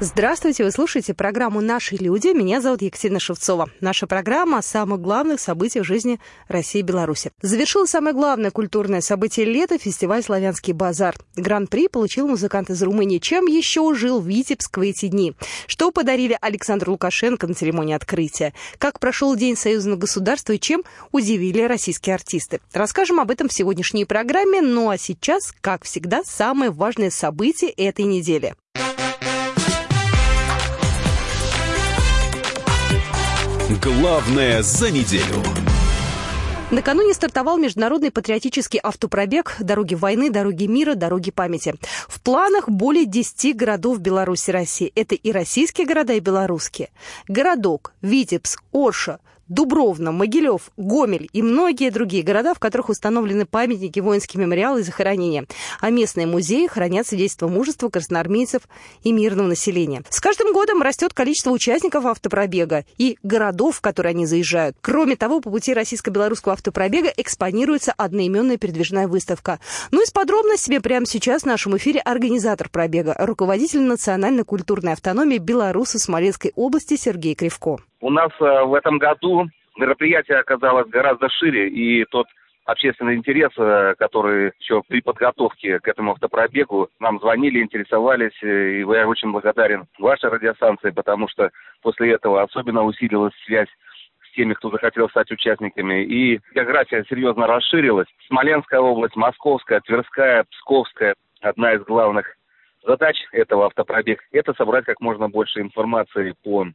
Здравствуйте, вы слушаете программу «Наши люди». Меня зовут Екатерина Шевцова. Наша программа о самых главных событиях жизни России и Беларуси. Завершилось самое главное культурное событие лета – фестиваль «Славянский базар». Гран-при получил музыкант из Румынии. Чем еще жил Витебск в эти дни? Что подарили Александру Лукашенко на церемонии открытия? Как прошел День союзного государства и чем удивили российские артисты? Расскажем об этом в сегодняшней программе. Ну а сейчас, как всегда, самое важное событие этой недели. Главное за неделю. Накануне стартовал международный патриотический автопробег «Дороги войны, дороги мира, дороги памяти». В планах более 10 городов Беларуси и России. Это и российские города, и белорусские. Городок, Витебск, Орша, Дубровна, Могилев, Гомель и многие другие города, в которых установлены памятники, воинские мемориалы и захоронения. А местные музеи хранят свидетельство мужества красноармейцев и мирного населения. С каждым годом растет количество участников автопробега и городов, в которые они заезжают. Кроме того, по пути российско-белорусского автопробега экспонируется одноименная передвижная выставка. Ну и с подробностями прямо сейчас в нашем эфире организатор пробега, руководитель национальной культурной автономии Беларуси Смоленской области Сергей Кривко. У нас э, в этом году мероприятие оказалось гораздо шире, и тот общественный интерес, э, который еще при подготовке к этому автопробегу нам звонили, интересовались, э, и я очень благодарен вашей радиостанции, потому что после этого особенно усилилась связь с теми, кто захотел стать участниками, и география серьезно расширилась. Смоленская область, Московская, Тверская, Псковская, одна из главных задач этого автопробега – это собрать как можно больше информации по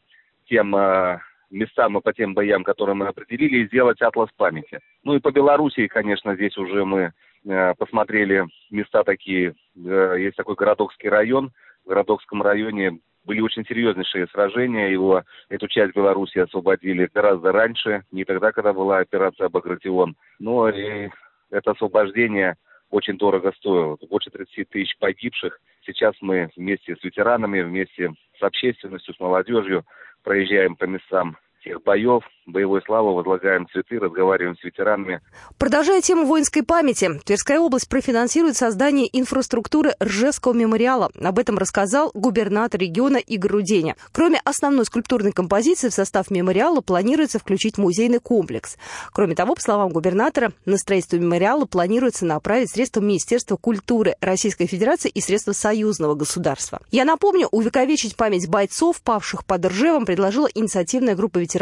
тем э, местам и по тем боям, которые мы определили, и сделать атлас памяти. Ну и по Белоруссии, конечно, здесь уже мы э, посмотрели места такие. Э, есть такой Городокский район. В Городокском районе были очень серьезнейшие сражения. Его, эту часть Беларуси освободили гораздо раньше, не тогда, когда была операция Багратион. Но и это освобождение очень дорого стоило. Больше 30 тысяч погибших. Сейчас мы вместе с ветеранами, вместе с общественностью, с молодежью проезжаем по местам тех боев, боевой славы, возлагаем цветы, разговариваем с ветеранами. Продолжая тему воинской памяти, Тверская область профинансирует создание инфраструктуры Ржевского мемориала. Об этом рассказал губернатор региона Игорь Руденя. Кроме основной скульптурной композиции, в состав мемориала планируется включить музейный комплекс. Кроме того, по словам губернатора, на строительство мемориала планируется направить средства Министерства культуры Российской Федерации и средства союзного государства. Я напомню, увековечить память бойцов, павших под Ржевом, предложила инициативная группа ветеранов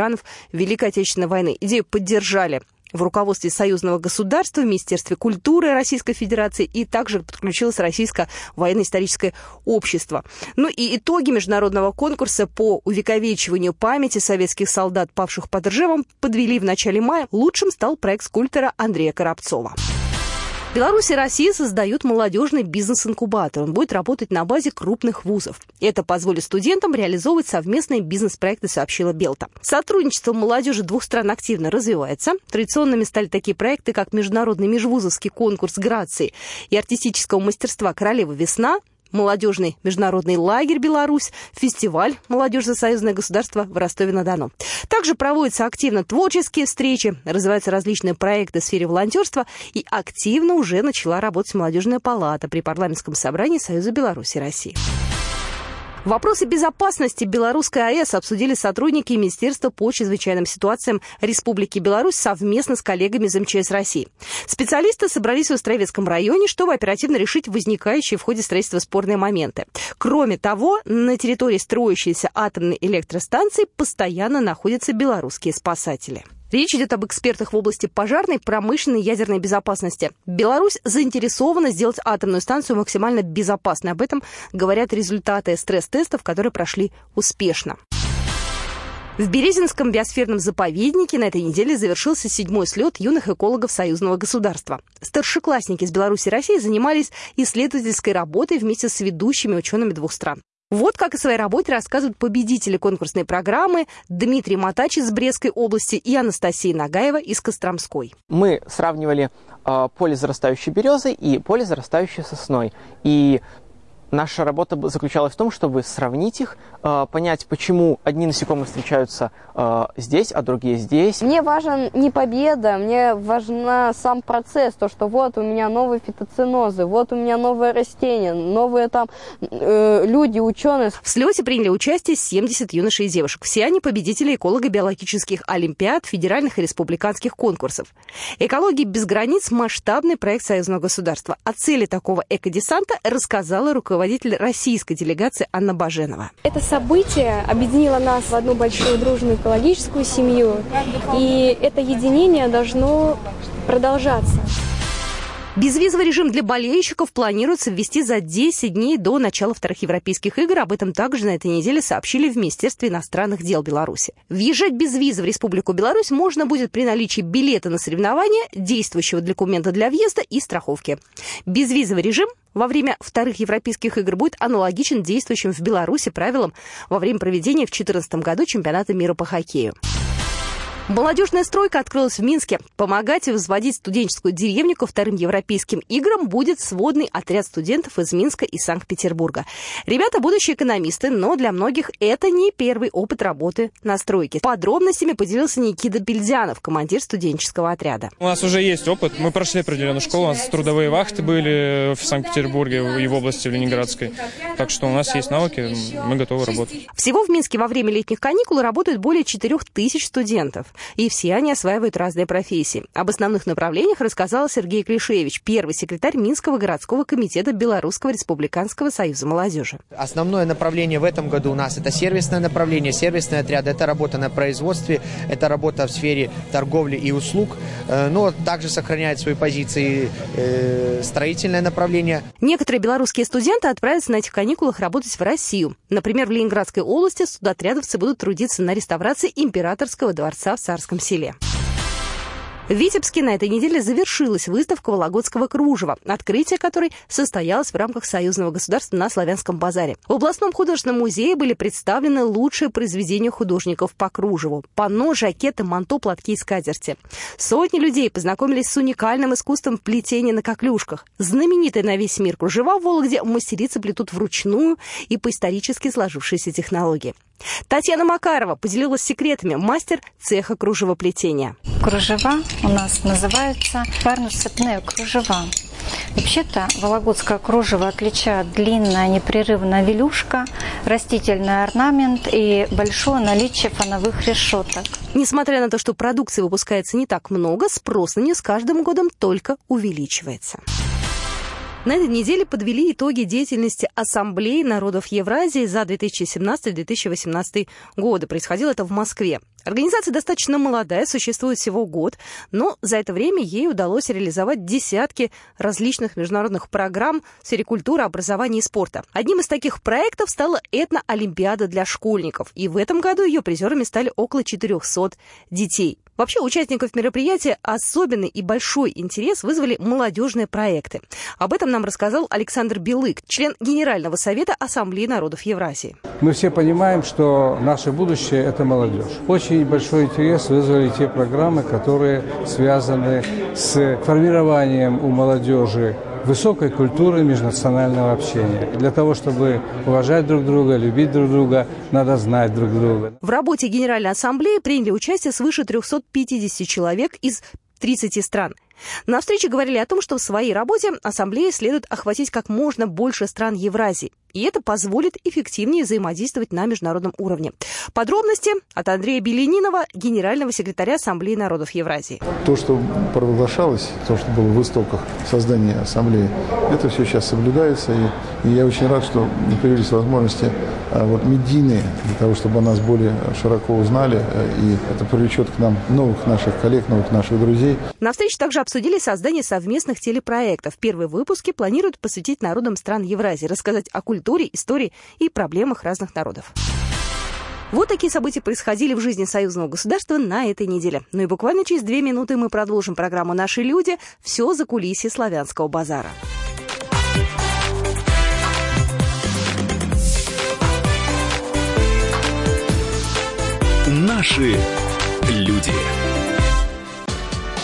Великой Отечественной войны. Идею поддержали в руководстве союзного государства, в Министерстве культуры Российской Федерации и также подключилось Российское военно-историческое общество. Ну и итоги международного конкурса по увековечиванию памяти советских солдат, павших под Ржевом, подвели в начале мая. Лучшим стал проект скульптора Андрея Коробцова. Беларусь и Россия создают молодежный бизнес-инкубатор. Он будет работать на базе крупных вузов. Это позволит студентам реализовывать совместные бизнес-проекты, сообщила Белта. Сотрудничество молодежи двух стран активно развивается. Традиционными стали такие проекты, как международный межвузовский конкурс грации и артистического мастерства «Королева весна», молодежный международный лагерь «Беларусь», фестиваль «Молодежь за союзное государство» в Ростове-на-Дону. Также проводятся активно творческие встречи, развиваются различные проекты в сфере волонтерства и активно уже начала работать молодежная палата при парламентском собрании Союза Беларуси России. Вопросы безопасности Белорусской АЭС обсудили сотрудники Министерства по чрезвычайным ситуациям Республики Беларусь совместно с коллегами из МЧС России. Специалисты собрались в Островецком районе, чтобы оперативно решить возникающие в ходе строительства спорные моменты. Кроме того, на территории строящейся атомной электростанции постоянно находятся белорусские спасатели. Речь идет об экспертах в области пожарной, промышленной ядерной безопасности. Беларусь заинтересована сделать атомную станцию максимально безопасной. Об этом говорят результаты стресс-тестов, которые прошли успешно. В Березинском биосферном заповеднике на этой неделе завершился седьмой слет юных экологов союзного государства. Старшеклассники из Беларуси и России занимались исследовательской работой вместе с ведущими учеными двух стран. Вот как о своей работе рассказывают победители конкурсной программы Дмитрий Матач из Брестской области и Анастасия Нагаева из Костромской. Мы сравнивали э, поле зарастающей березы и поле зарастающей сосной. И Наша работа заключалась в том, чтобы сравнить их, э, понять, почему одни насекомые встречаются э, здесь, а другие здесь. Мне важен не победа, мне важна сам процесс, то, что вот у меня новые фитоцинозы, вот у меня новое растение, новые там э, люди, ученые. В слете приняли участие 70 юношей и девушек. Все они победители эколого-биологических олимпиад, федеральных и республиканских конкурсов. «Экология без границ» – масштабный проект союзного государства. О цели такого экодесанта рассказала руководитель руководитель российской делегации Анна Баженова. Это событие объединило нас в одну большую дружную экологическую семью, и это единение должно продолжаться. Безвизовый режим для болельщиков планируется ввести за 10 дней до начала вторых европейских игр. Об этом также на этой неделе сообщили в Министерстве иностранных дел Беларуси. Въезжать без визы в Республику Беларусь можно будет при наличии билета на соревнования, действующего документа для въезда и страховки. Безвизовый режим во время вторых европейских игр будет аналогичен действующим в Беларуси правилам во время проведения в 2014 году чемпионата мира по хоккею. Молодежная стройка открылась в Минске. Помогать и возводить студенческую деревню ко вторым европейским играм будет сводный отряд студентов из Минска и Санкт-Петербурга. Ребята будущие экономисты, но для многих это не первый опыт работы на стройке. Подробностями поделился Никита Бельдянов, командир студенческого отряда. У нас уже есть опыт. Мы прошли определенную школу. У нас трудовые вахты были в Санкт-Петербурге и в области в Ленинградской. Так что у нас есть навыки, мы готовы работать. Всего в Минске во время летних каникул работают более 4 тысяч студентов и все они осваивают разные профессии. Об основных направлениях рассказал Сергей Клишевич, первый секретарь Минского городского комитета Белорусского республиканского союза молодежи. Основное направление в этом году у нас это сервисное направление, сервисный отряд, это работа на производстве, это работа в сфере торговли и услуг, э, но также сохраняет свои позиции э, строительное направление. Некоторые белорусские студенты отправятся на этих каникулах работать в Россию. Например, в Ленинградской области студотрядовцы будут трудиться на реставрации императорского дворца в Царском селе. В Витебске на этой неделе завершилась выставка Вологодского кружева, открытие которой состоялось в рамках союзного государства на Славянском базаре. В областном художественном музее были представлены лучшие произведения художников по кружеву. Панно, жакеты, манто, платки и скатерти. Сотни людей познакомились с уникальным искусством плетения на коклюшках. Знаменитые на весь мир кружева в Вологде мастерицы плетут вручную и по исторически сложившейся технологии. Татьяна Макарова поделилась секретами мастер цеха кружевоплетения. Кружева у нас называются парно-сцепные кружева. Вообще-то вологодское кружево отличает длинная непрерывная велюшка, растительный орнамент и большое наличие фоновых решеток. Несмотря на то, что продукции выпускается не так много, спрос на нее с каждым годом только увеличивается. На этой неделе подвели итоги деятельности Ассамблеи народов Евразии за 2017-2018 годы. Происходило это в Москве. Организация достаточно молодая, существует всего год, но за это время ей удалось реализовать десятки различных международных программ в сфере культуры, образования и спорта. Одним из таких проектов стала этно-олимпиада для школьников, и в этом году ее призерами стали около 400 детей. Вообще, участников мероприятия особенный и большой интерес вызвали молодежные проекты. Об этом нам рассказал Александр Белык, член Генерального совета Ассамблеи народов Евразии. Мы все понимаем, что наше будущее – это молодежь. Очень большой интерес вызвали те программы, которые связаны с формированием у молодежи высокой культуры межнационального общения. Для того, чтобы уважать друг друга, любить друг друга, надо знать друг друга. В работе Генеральной Ассамблеи приняли участие свыше 350 человек из 30 стран. На встрече говорили о том, что в своей работе Ассамблее следует охватить как можно больше стран Евразии. И это позволит эффективнее взаимодействовать на международном уровне. Подробности от Андрея Беленинова, генерального секретаря Ассамблеи народов Евразии. То, что провозглашалось, то, что было в истоках создания Ассамблеи, это все сейчас соблюдается. И, и я очень рад, что появились возможности а, вот, медийные для того, чтобы о нас более широко узнали. И это привлечет к нам новых наших коллег, новых наших друзей. На встрече также обсудили создание совместных телепроектов. Первые выпуски планируют посвятить народам стран Евразии, рассказать о культуре, истории и проблемах разных народов. Вот такие события происходили в жизни союзного государства на этой неделе. Ну и буквально через две минуты мы продолжим программу «Наши люди». Все за кулисье славянского базара. Наши люди.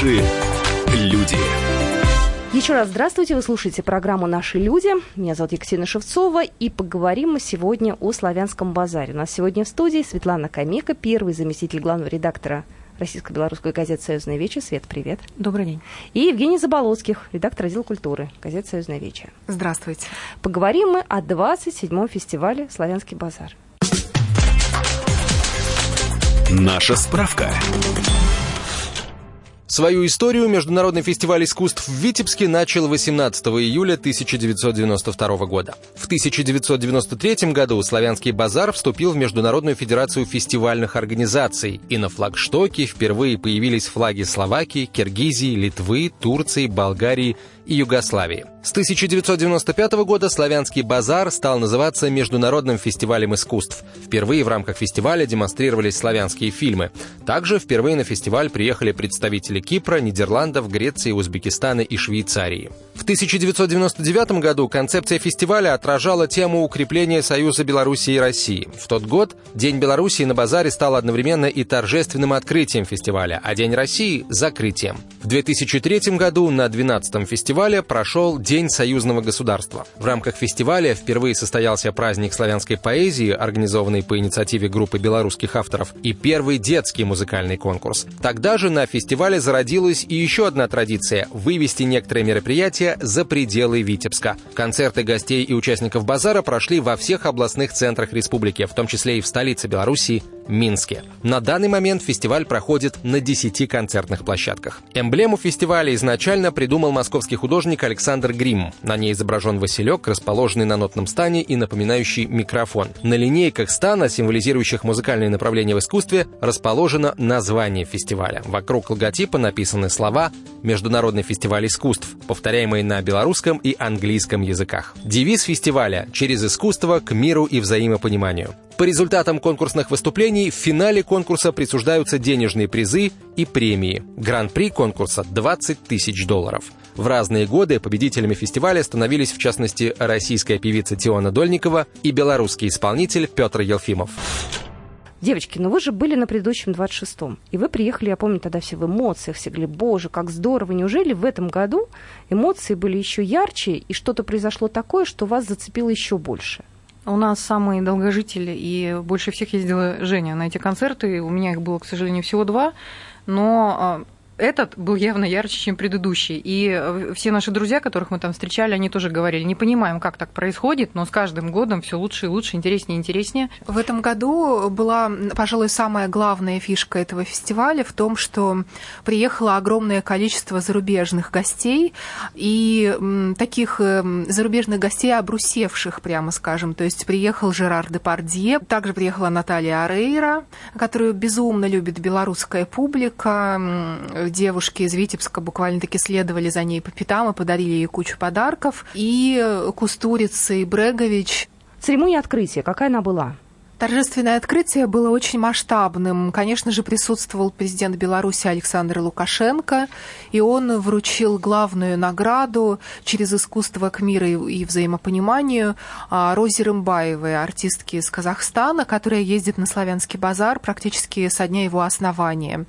Наши люди. Еще раз здравствуйте, вы слушаете программу «Наши люди». Меня зовут Екатерина Шевцова, и поговорим мы сегодня о славянском базаре. У нас сегодня в студии Светлана Камека, первый заместитель главного редактора российско-белорусской газеты «Союзная вече». Свет, привет. Добрый день. И Евгений Заболоцких, редактор отдела культуры газеты «Союзная вече». Здравствуйте. Поговорим мы о 27-м фестивале «Славянский базар». Наша справка. Свою историю Международный фестиваль искусств в Витебске начал 18 июля 1992 года. В 1993 году «Славянский базар» вступил в Международную федерацию фестивальных организаций, и на флагштоке впервые появились флаги Словакии, Киргизии, Литвы, Турции, Болгарии и Югославии. С 1995 года «Славянский базар» стал называться Международным фестивалем искусств. Впервые в рамках фестиваля демонстрировались славянские фильмы. Также впервые на фестиваль приехали представители Кипра, Нидерландов, Греции, Узбекистана и Швейцарии. В 1999 году концепция фестиваля отражала тему укрепления Союза Беларуси и России. В тот год День Беларуси на базаре стал одновременно и торжественным открытием фестиваля, а День России — закрытием. В 2003 году на 12-м фестивале прошел День союзного государства. В рамках фестиваля впервые состоялся праздник славянской поэзии, организованный по инициативе группы белорусских авторов, и первый детский музыкальный конкурс. Тогда же на фестивале зародилась и еще одна традиция — вывести некоторые мероприятия за пределы Витебска. Концерты гостей и участников базара прошли во всех областных центрах республики, в том числе и в столице Беларуси Минске. На данный момент фестиваль проходит на 10 концертных площадках. Эмблему фестиваля изначально придумал московский художник Александр Грим. На ней изображен Василек, расположенный на нотном стане и напоминающий микрофон. На линейках стана, символизирующих музыкальные направления в искусстве, расположено название фестиваля. Вокруг логотипа написаны слова «Международный фестиваль искусств», повторяемые на белорусском и английском языках. Девиз фестиваля «Через искусство к миру и взаимопониманию». По результатам конкурсных выступлений в финале конкурса присуждаются денежные призы и премии. Гран-при конкурса – 20 тысяч долларов. В разные годы победителями фестиваля становились, в частности, российская певица Теона Дольникова и белорусский исполнитель Петр Елфимов. Девочки, ну вы же были на предыдущем 26-м, и вы приехали, я помню, тогда все в эмоциях, все говорили, боже, как здорово. Неужели в этом году эмоции были еще ярче, и что-то произошло такое, что вас зацепило еще больше? У нас самый долгожитель, и больше всех ездила Женя на эти концерты. У меня их было, к сожалению, всего два. Но этот был явно ярче, чем предыдущий. И э, все наши друзья, которых мы там встречали, они тоже говорили, не понимаем, как так происходит, но с каждым годом все лучше и лучше, интереснее и интереснее. В этом году была, пожалуй, самая главная фишка этого фестиваля в том, что приехало огромное количество зарубежных гостей и таких э, зарубежных гостей, обрусевших, прямо скажем. То есть приехал Жерар Депардье, также приехала Наталья Арейра, которую безумно любит белорусская публика, девушки из Витебска буквально-таки следовали за ней по пятам и подарили ей кучу подарков. И Кустурица и Брегович. Церемония открытия, какая она была? Торжественное открытие было очень масштабным. Конечно же, присутствовал президент Беларуси Александр Лукашенко, и он вручил главную награду через искусство к миру и взаимопониманию а, Розе Рымбаевой, артистке из Казахстана, которая ездит на Славянский базар практически со дня его основания.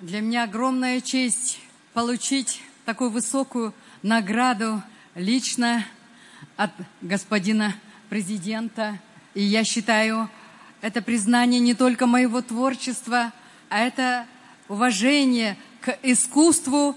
Для меня огромная честь получить такую высокую награду лично от господина президента. И я считаю, это признание не только моего творчества, а это уважение к искусству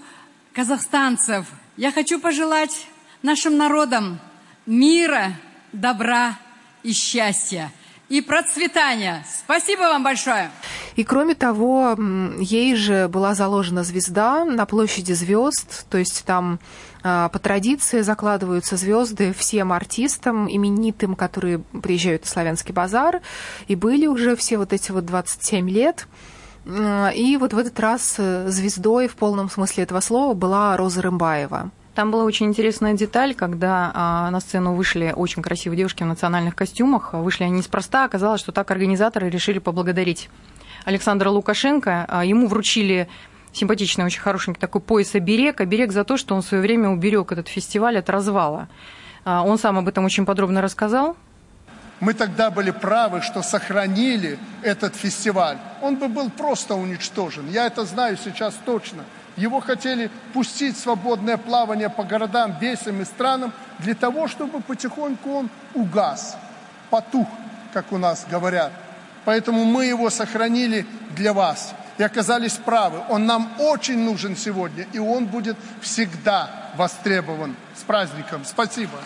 казахстанцев. Я хочу пожелать нашим народам мира, добра и счастья. И процветания. Спасибо вам большое. И кроме того, ей же была заложена звезда на площади звезд, то есть там а, по традиции закладываются звезды всем артистам именитым, которые приезжают на Славянский базар, и были уже все вот эти вот 27 лет. И вот в этот раз э, звездой в полном смысле этого слова была Роза Рымбаева. Там была очень интересная деталь, когда а, на сцену вышли очень красивые девушки в национальных костюмах. Вышли они неспроста. Оказалось, что так организаторы решили поблагодарить Александра Лукашенко. А, ему вручили симпатичный, очень хорошенький такой пояс оберег. Оберег за то, что он в свое время уберег этот фестиваль от развала. А, он сам об этом очень подробно рассказал. Мы тогда были правы, что сохранили этот фестиваль. Он бы был просто уничтожен. Я это знаю сейчас точно. Его хотели пустить в свободное плавание по городам, весям и странам для того, чтобы потихоньку он угас, потух, как у нас говорят. Поэтому мы его сохранили для вас и оказались правы. Он нам очень нужен сегодня, и он будет всегда востребован. С праздником! Спасибо!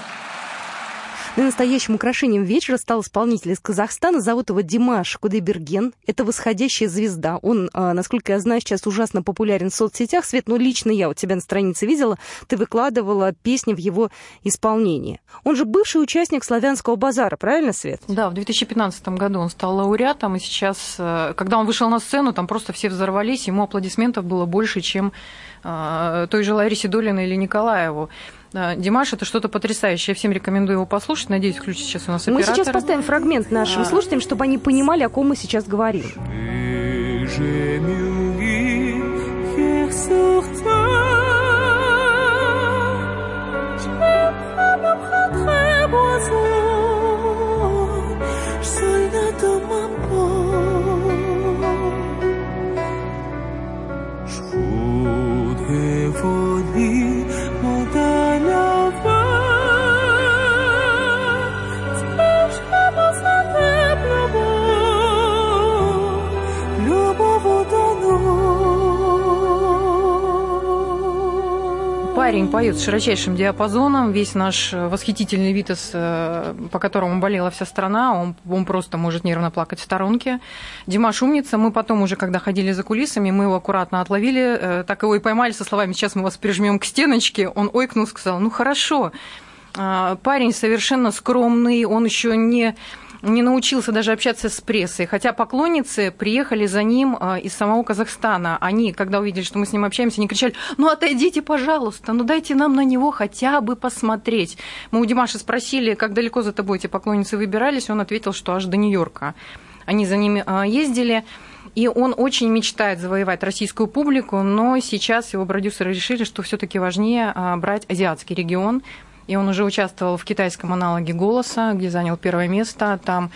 И настоящим украшением вечера стал исполнитель из Казахстана. Зовут его Димаш Кудайберген. Это восходящая звезда. Он, а, насколько я знаю, сейчас ужасно популярен в соцсетях. Свет, ну лично я у тебя на странице видела, ты выкладывала песни в его исполнении. Он же бывший участник Славянского базара, правильно, Свет? Да, в 2015 году он стал лауреатом, и сейчас, э, когда он вышел на сцену, там просто все взорвались, ему аплодисментов было больше, чем э, той же Ларисе Долиной или Николаеву. Димаш, это что-то потрясающее. Я всем рекомендую его послушать. Надеюсь, включит сейчас у нас оператор. Мы сейчас поставим фрагмент нашим а... слушателям, чтобы они понимали, о ком мы сейчас говорим. Парень поет с широчайшим диапазоном. Весь наш э, восхитительный Витас, э, по которому болела вся страна, он, он просто может нервно плакать в сторонке. Димаш умница. Мы потом уже, когда ходили за кулисами, мы его аккуратно отловили, э, так его и поймали со словами «сейчас мы вас прижмем к стеночке». Он ойкнул, сказал «ну хорошо». Парень совершенно скромный, он еще не не научился даже общаться с прессой, хотя поклонницы приехали за ним а, из самого Казахстана. Они, когда увидели, что мы с ним общаемся, они кричали, ну отойдите, пожалуйста, ну дайте нам на него хотя бы посмотреть. Мы у Димаша спросили, как далеко за тобой эти поклонницы выбирались, он ответил, что аж до Нью-Йорка. Они за ними а, ездили. И он очень мечтает завоевать российскую публику, но сейчас его продюсеры решили, что все-таки важнее а, брать азиатский регион, и он уже участвовал в китайском аналоге «Голоса», где занял первое место. Там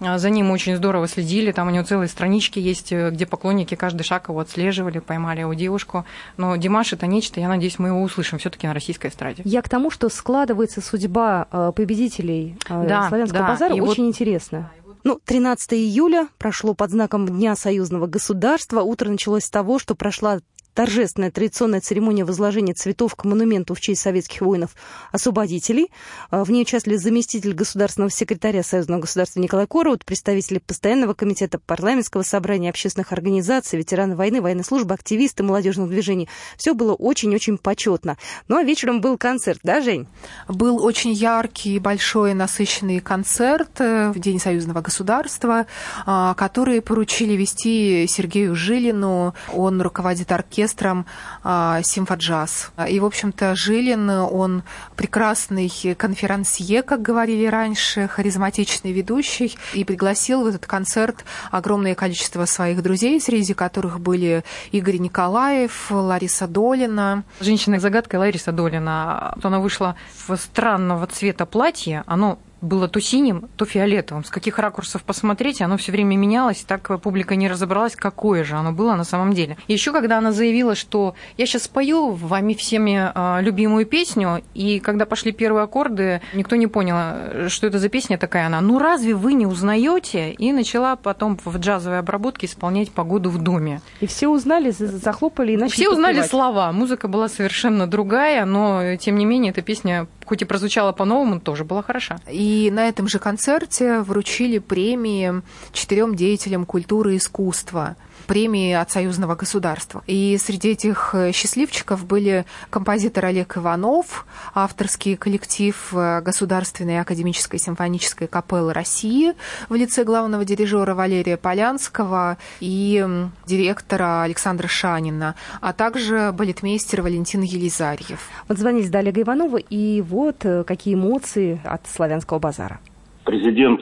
а, за ним очень здорово следили, там у него целые странички есть, э, где поклонники каждый шаг его отслеживали, поймали его девушку. Но Димаш это нечто, я надеюсь, мы его услышим все таки на российской эстраде. Я к тому, что складывается судьба э, победителей э, да, Славянского да. базара, и очень вот... интересно. Ну, 13 июля прошло под знаком Дня союзного государства. Утро началось с того, что прошла торжественная традиционная церемония возложения цветов к монументу в честь советских воинов-освободителей. А, в ней участвовали заместитель государственного секретаря Союзного государства Николай Корот, представители Постоянного комитета парламентского собрания общественных организаций, ветераны войны, военной службы, активисты молодежных движений. Все было очень-очень почетно. Ну а вечером был концерт, да, Жень? Был очень яркий, большой, насыщенный концерт э, в День союзного государства, а, который поручили вести Сергею Жилину. Он руководит оркестром оркестром а, симфоджаз. И, в общем-то, Жилин, он прекрасный конферансье, как говорили раньше, харизматичный ведущий, и пригласил в этот концерт огромное количество своих друзей, среди которых были Игорь Николаев, Лариса Долина. Женщина-загадка Лариса Долина. Она вышла в странного цвета платье, оно было то синим, то фиолетовым. С каких ракурсов посмотреть, оно все время менялось, так публика не разобралась, какое же оно было на самом деле. Еще когда она заявила, что я сейчас спою вами всеми а, любимую песню, и когда пошли первые аккорды, никто не понял, что это за песня такая она. Ну разве вы не узнаете? И начала потом в джазовой обработке исполнять погоду в доме. И все узнали, захлопали и начали Все узнали слова. Музыка была совершенно другая, но тем не менее эта песня хоть и прозвучала по-новому, тоже была хороша. И на этом же концерте вручили премии четырем деятелям культуры и искусства премии от союзного государства. И среди этих э, счастливчиков были композитор Олег Иванов, авторский коллектив э, Государственной академической симфонической капеллы России в лице главного дирижера Валерия Полянского и директора Александра Шанина, а также балетмейстер Валентин Елизарьев. Вот звонили до Олега Иванова, и вот э, какие эмоции от славянского базара президент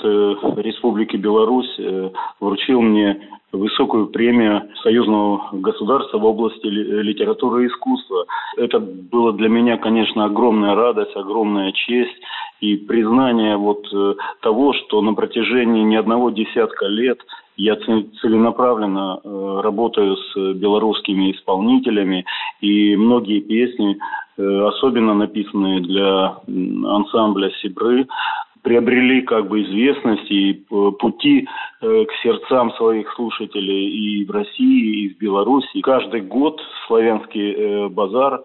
Республики Беларусь вручил мне высокую премию союзного государства в области литературы и искусства. Это было для меня, конечно, огромная радость, огромная честь и признание вот э, того, что на протяжении не одного десятка лет я целенаправленно э, работаю с белорусскими исполнителями, и многие песни, э, особенно написанные для ансамбля «Сибры», приобрели как бы известность и э, пути э, к сердцам своих слушателей и в России, и в Беларуси. Каждый год славянский э, базар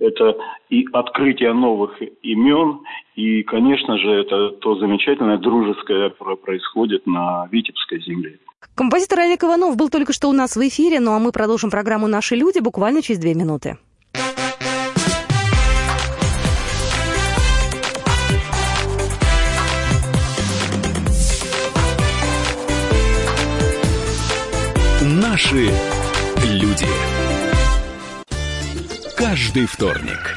это и открытие новых имен, и, конечно же, это то замечательное дружеское, происходит на Витебской земле. Композитор Олег Иванов был только что у нас в эфире, ну а мы продолжим программу «Наши люди» буквально через две минуты. Наши люди. Каждый вторник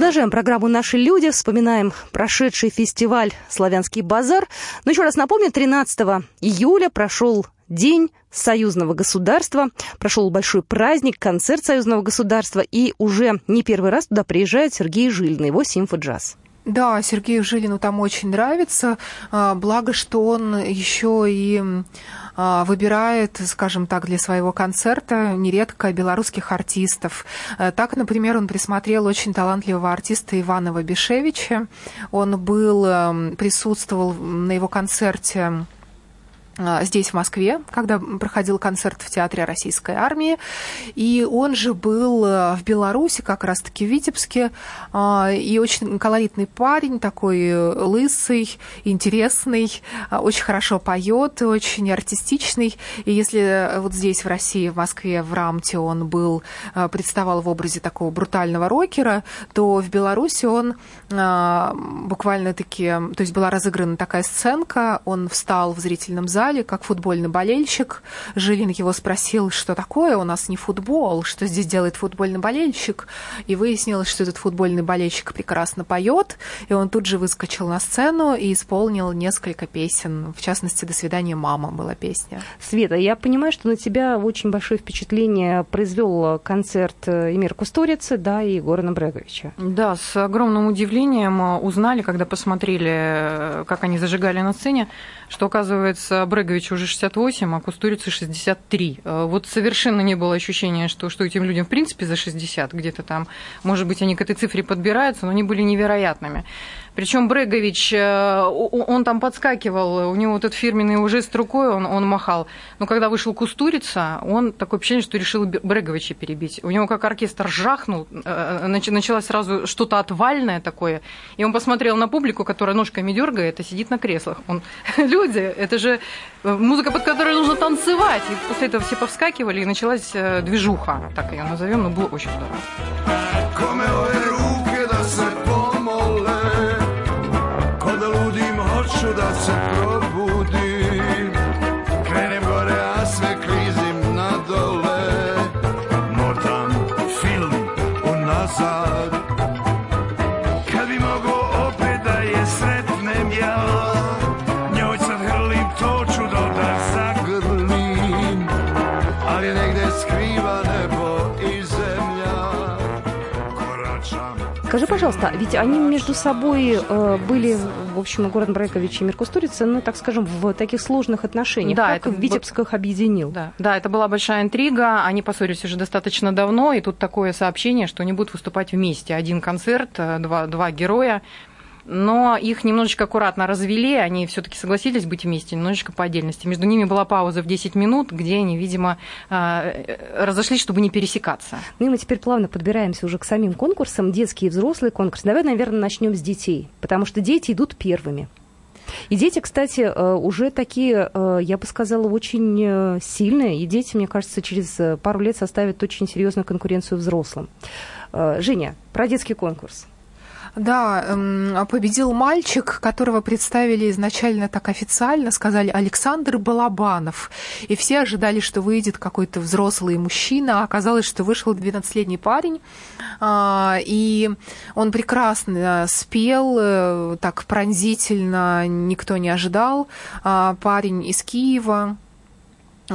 продолжаем программу «Наши люди», вспоминаем прошедший фестиваль «Славянский базар». Но еще раз напомню, 13 июля прошел День союзного государства. Прошел большой праздник, концерт союзного государства, и уже не первый раз туда приезжает Сергей Жилин, его симфоджаз. Да, Сергею Жилину там очень нравится, а, благо, что он еще и а, выбирает, скажем так, для своего концерта нередко белорусских артистов. Э, так, например, он присмотрел очень талантливого артиста Иванова Бешевича. Он был, эм, присутствовал на его концерте здесь, в Москве, когда проходил концерт в Театре Российской Армии. И он же был э, в Беларуси, как раз-таки в Витебске. А, и очень колоритный парень, такой э, лысый, интересный, а, очень хорошо поет, очень артистичный. И если вот здесь, в России, в Москве, в Рамте он был, представал в образе такого брутального рокера, то в Беларуси он буквально-таки... То есть была разыграна такая сценка, он встал в зрительном зале, зале, как футбольный болельщик. Жилин его спросил, что такое, у нас не футбол, что здесь делает футбольный болельщик. И выяснилось, что этот футбольный болельщик прекрасно поет, и он тут же выскочил на сцену и исполнил несколько песен. В частности, «До свидания, мама» была песня. Света, я понимаю, что на тебя очень большое впечатление произвел концерт Эмир Кусторицы, да, и Егора Набреговича. Да, с огромным удивлением узнали, когда посмотрели, как они зажигали на сцене, что, оказывается, Брегович уже 68, а Кустурицы 63. Э, вот совершенно не было ощущения, что, что этим людям в принципе за 60 где-то там. Может быть, они к этой цифре подбираются, но они были невероятными. Причем Брегович, э, он там подскакивал, у него вот этот фирменный уже с рукой, он, он махал. Но когда вышел Кустурица, он такое впечатление, что решил Бреговича перебить. У него как оркестр жахнул, э, началось сразу что-то отвальное такое, и он посмотрел на публику, которая ножками дергает и сидит на креслах. Он, люди, это же э, музыка, под которой нужно танцевать. И после этого все повскакивали, и началась движуха, так ее назовем, но было очень здорово. Скажи, пожалуйста, ведь они между собой э, были, в общем, Город Брайкович и Меркустурица, ну, так скажем, в таких сложных отношениях. Да, как это Витебск их объединил? Да. да, это была большая интрига. Они поссорились уже достаточно давно, и тут такое сообщение, что они будут выступать вместе. Один концерт, э, два, два героя но их немножечко аккуратно развели, они все-таки согласились быть вместе, немножечко по отдельности. Между ними была пауза в 10 минут, где они, видимо, э, разошлись, чтобы не пересекаться. Ну и мы теперь плавно подбираемся уже к самим конкурсам, детский и взрослый конкурс. Давай, наверное, начнем с детей, потому что дети идут первыми. И дети, кстати, э, уже такие, э, я бы сказала, очень сильные. И дети, мне кажется, через пару лет составят очень серьезную конкуренцию взрослым. Женя, про детский конкурс. Да, эм, победил мальчик, которого представили изначально так официально, сказали Александр Балабанов. И все ожидали, что выйдет какой-то взрослый мужчина, а оказалось, что вышел 12-летний парень. А, и он прекрасно спел, э, так пронзительно, никто не ожидал. А, парень из Киева,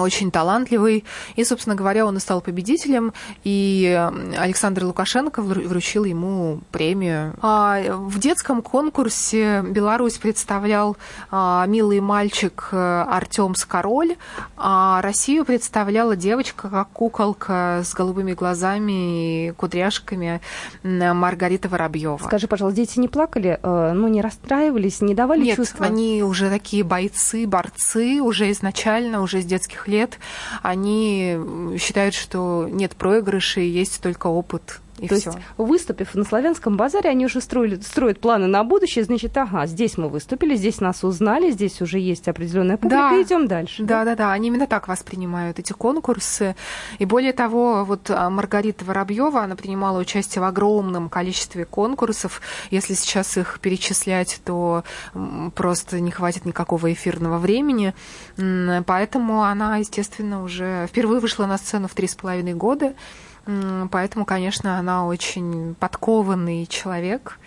очень талантливый. И, собственно говоря, он и стал победителем, и Александр Лукашенко вручил ему премию. А в детском конкурсе Беларусь представлял а, милый мальчик э, Артем Скороль, а Россию представляла девочка, как куколка с голубыми глазами и кудряшками Маргарита Воробьева. Скажи, пожалуйста, дети не плакали, э, ну, не расстраивались, не давали Нет, чувства? они уже такие бойцы, борцы, уже изначально, уже с детских лет они считают, что нет проигрышей, есть только опыт и То все. есть, выступив на славянском базаре, они уже строили, строят планы на будущее. Значит, ага, здесь мы выступили, здесь нас узнали, здесь уже есть определенная публика, да. идем дальше. Да, да, да, они именно так воспринимают эти конкурсы. И более того, вот а, Маргарита Воробьева, она принимала участие в огромном количестве конкурсов. Если сейчас их перечислять, то просто не хватит никакого эфирного времени. Поэтому она, естественно, уже впервые вышла на сцену в три с половиной года. Поэтому, конечно, она очень подкованный человек.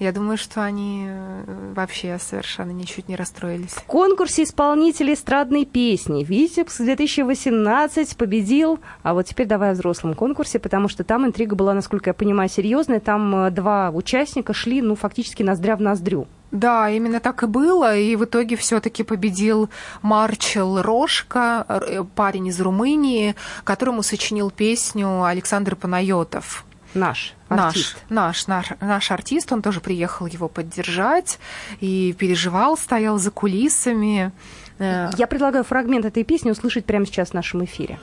Я думаю, что они э, вообще совершенно ничуть не расстроились. В конкурсе исполнителей эстрадной песни Витебск 2018 победил, а вот теперь давай о взрослом конкурсе, потому что там интрига была, насколько я понимаю, серьезная. Там э, два участника шли, ну, фактически ноздря в ноздрю. Да, именно так и было, и в итоге все-таки победил Марчел Рожка, э, парень из Румынии, которому сочинил песню Александр Панайотов. Наш артист. Наш, наш, наш, наш артист, он тоже приехал его поддержать и переживал, стоял за кулисами. Э, Я предлагаю фрагмент этой песни услышать прямо сейчас в нашем эфире.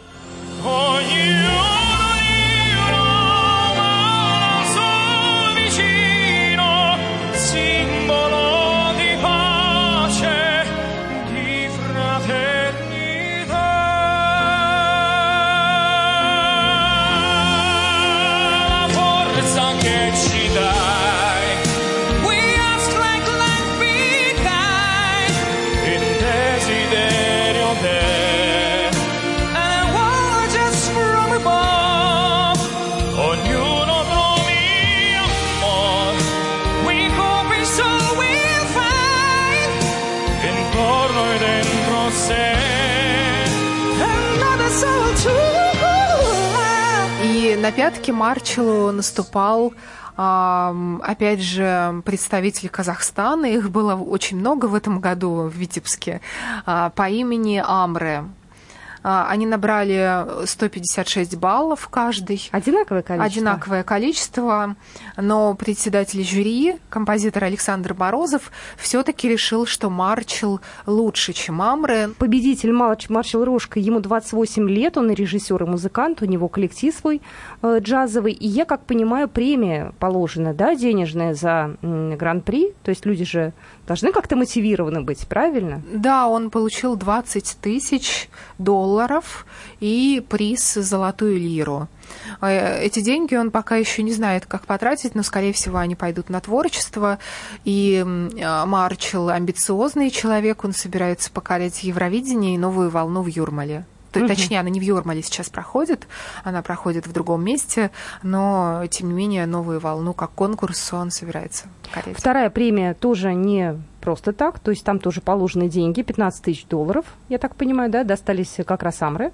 Oh, на пятки Марчелу наступал опять же, представители Казахстана, их было очень много в этом году в Витебске, а, по имени Амре. А, они набрали 156 баллов каждый. Одинаковое количество? Одинаковое количество. Но председатель жюри, композитор Александр Морозов, все-таки решил, что Марчел лучше, чем Амре. Победитель Марч, Марчел Рожка, ему 28 лет, он и режиссер, и музыкант, у него коллектив свой джазовый. И я, как понимаю, премия положена, да, денежная за гран-при. То есть люди же должны как-то мотивированы быть, правильно? Да, он получил 20 тысяч долларов долларов и приз «Золотую лиру». Э, эти деньги он пока еще не знает, как потратить, но, скорее всего, они пойдут на творчество. И э, Марчел амбициозный человек, он собирается покорять Евровидение и новую волну в Юрмале. Угу. Точнее, она не в Юрмале сейчас проходит, она проходит в другом месте, но, тем не менее, новую волну как конкурс он собирается покорять. Вторая премия тоже не просто так, то есть там тоже положены деньги, 15 тысяч долларов, я так понимаю, да, достались как раз Амре.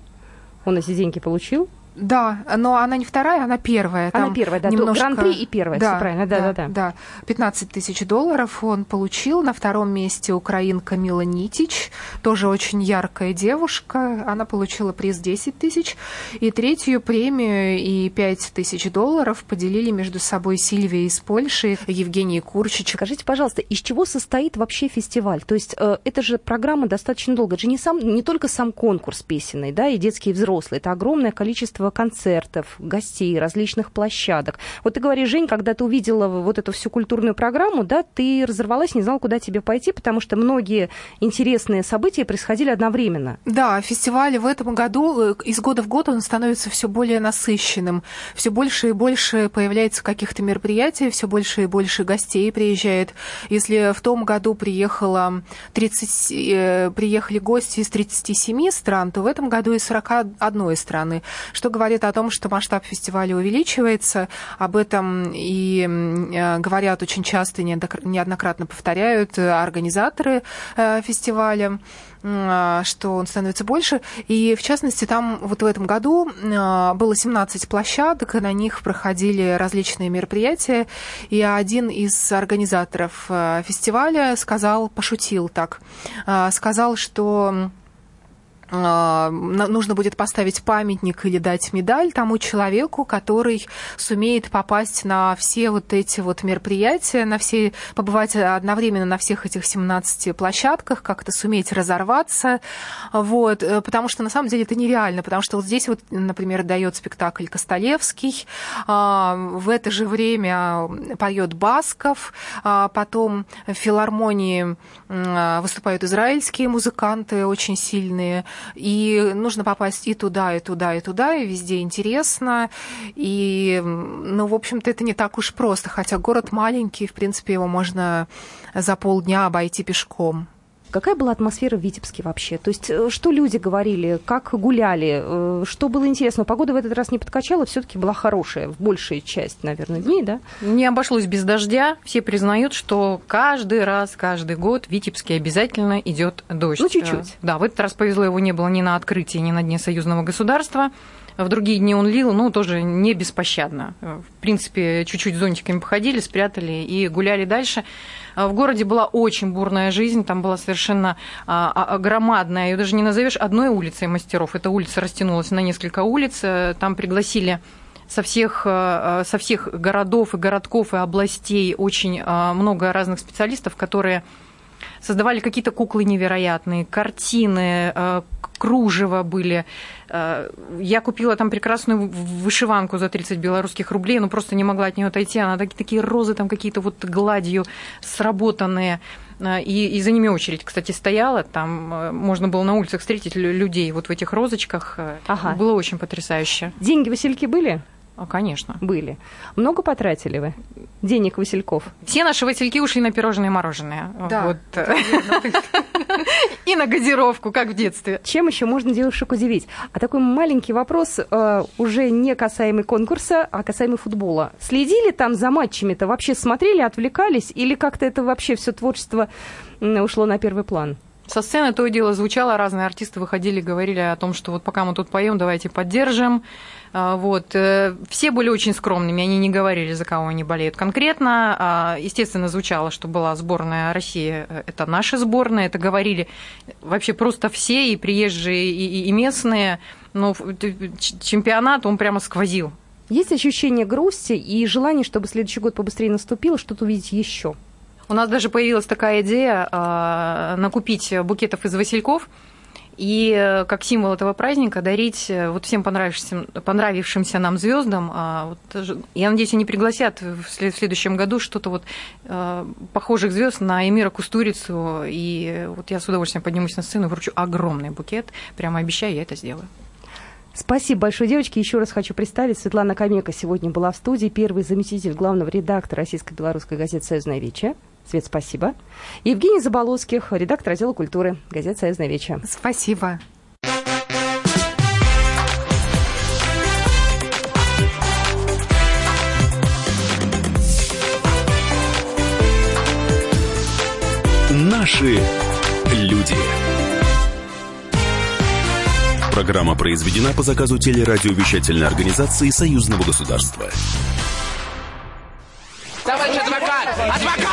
Он эти деньги получил. Да, но она не вторая, она первая. Она первая, да, немножко... гран-при и первая, да, все правильно, да, да, да, да. 15 тысяч долларов он получил. На втором месте украинка Мила Нитич, тоже очень яркая девушка, она получила приз 10 тысяч. И третью премию и 5 тысяч долларов поделили между собой Сильвия из Польши, Евгений Курчич. Скажите, пожалуйста, из чего состоит вообще фестиваль? То есть э, это же программа достаточно долго. Это же не, сам, не только сам конкурс песенный, да, и детские и взрослые. Это огромное количество концертов, гостей, различных площадок. Вот ты говоришь, Жень, когда ты увидела вот эту всю культурную программу, да, ты разорвалась, не знала, куда тебе пойти, потому что многие интересные события происходили одновременно. Да, фестиваль в этом году, э, из года в год он становится все более насыщенным. Все больше и больше появляется каких-то мероприятий, все больше и больше гостей приезжает. Если в том году приехало 30, э, приехали гости из 37 стран, то в этом году из 41 страны, что говорит о том, что масштаб фестиваля увеличивается. Об этом и э, говорят очень часто, неоднократно повторяют организаторы фестиваля. А, что он становится больше. И, в частности, там вот в этом году было 17 площадок, и на них проходили различные мероприятия. И один из организаторов фестиваля сказал, пошутил так, сказал, что нужно будет поставить памятник или дать медаль тому человеку, который сумеет попасть на все вот эти вот мероприятия, на все, побывать одновременно на всех этих 17 площадках, как-то суметь разорваться, вот, э, потому что на самом деле это нереально, потому что вот здесь вот, например, дает спектакль Костолевский, а, в это же время поет Басков, а, потом в филармонии выступают израильские музыканты очень сильные, и нужно попасть и туда, и туда, и туда, и везде интересно. И, ну, в общем-то, это не так уж просто, хотя город маленький, в принципе, его можно за полдня обойти пешком. Какая была атмосфера в Витебске вообще? То есть э, что люди говорили, как гуляли, э, что было интересно? Погода в этот раз не подкачала, все-таки была хорошая, в большей часть, наверное, дней, да? Не обошлось без дождя. Все признают, что каждый раз, каждый год в Витебске обязательно идет дождь. Ну, чуть-чуть. Да, в этот раз повезло, его не было ни на открытии, ни на Дне союзного государства. В другие дни он лил, ну, тоже не беспощадно. В принципе, чуть-чуть зонтиками походили, спрятали и гуляли дальше. В городе была очень бурная жизнь, там была совершенно а, а, громадная, ее даже не назовешь одной улицей мастеров. Эта улица растянулась на несколько улиц, там пригласили со всех, со всех городов и городков и областей очень много разных специалистов, которые создавали какие-то куклы невероятные, картины, кружева были. Э, я купила там прекрасную вышиванку за 30 белорусских рублей, но просто не могла от нее отойти. Она такие розы там какие-то вот гладью сработанные. Э, и, и за ними очередь, кстати, стояла. Там э, можно было на улицах встретить людей вот в этих розочках. Ага. Было очень потрясающе. Деньги Васильки были? А, конечно. Были. Много потратили вы денег Васильков? Все наши Васильки ушли на пирожные и мороженое. Да. Вот. И на газировку, как в детстве. Чем еще можно девушек удивить? А такой маленький вопрос, э, уже не касаемый конкурса, а касаемый футбола. Следили там за матчами-то? Вообще смотрели, отвлекались? Или как-то это вообще все творчество ушло на первый план? Со сцены то и дело звучало, разные артисты выходили, говорили о том, что вот пока мы тут поем, давайте поддержим. А, вот. Э, все были очень скромными, они не говорили, за кого они болеют конкретно. А, естественно, звучало, что была сборная России, э, это наша сборная, это говорили вообще просто все, и приезжие, и, и местные. Но чемпионат, он прямо сквозил. Есть ощущение грусти и желание, чтобы следующий год побыстрее наступил, что-то увидеть еще? У нас даже появилась такая идея э, накупить букетов из васильков и э, как символ этого праздника дарить э, вот всем понравившимся, понравившимся нам звездам. А, вот, я надеюсь, они пригласят в следующем году что-то вот э, похожих звезд на Эмира Кустурицу. И вот я с удовольствием поднимусь на сцену вручу огромный букет. Прямо обещаю, я это сделаю. Спасибо большое, девочки. Еще раз хочу представить. Светлана Камека сегодня была в студии, первый заместитель главного редактора российско-белорусской газеты «Союзная вече». Свет, спасибо. Евгений Заболоцких, редактор отдела культуры газеты «Союзная веча». Спасибо. Наши люди. Программа произведена по заказу телерадиовещательной организации Союзного государства. Товарищ адвокат! Адвокат!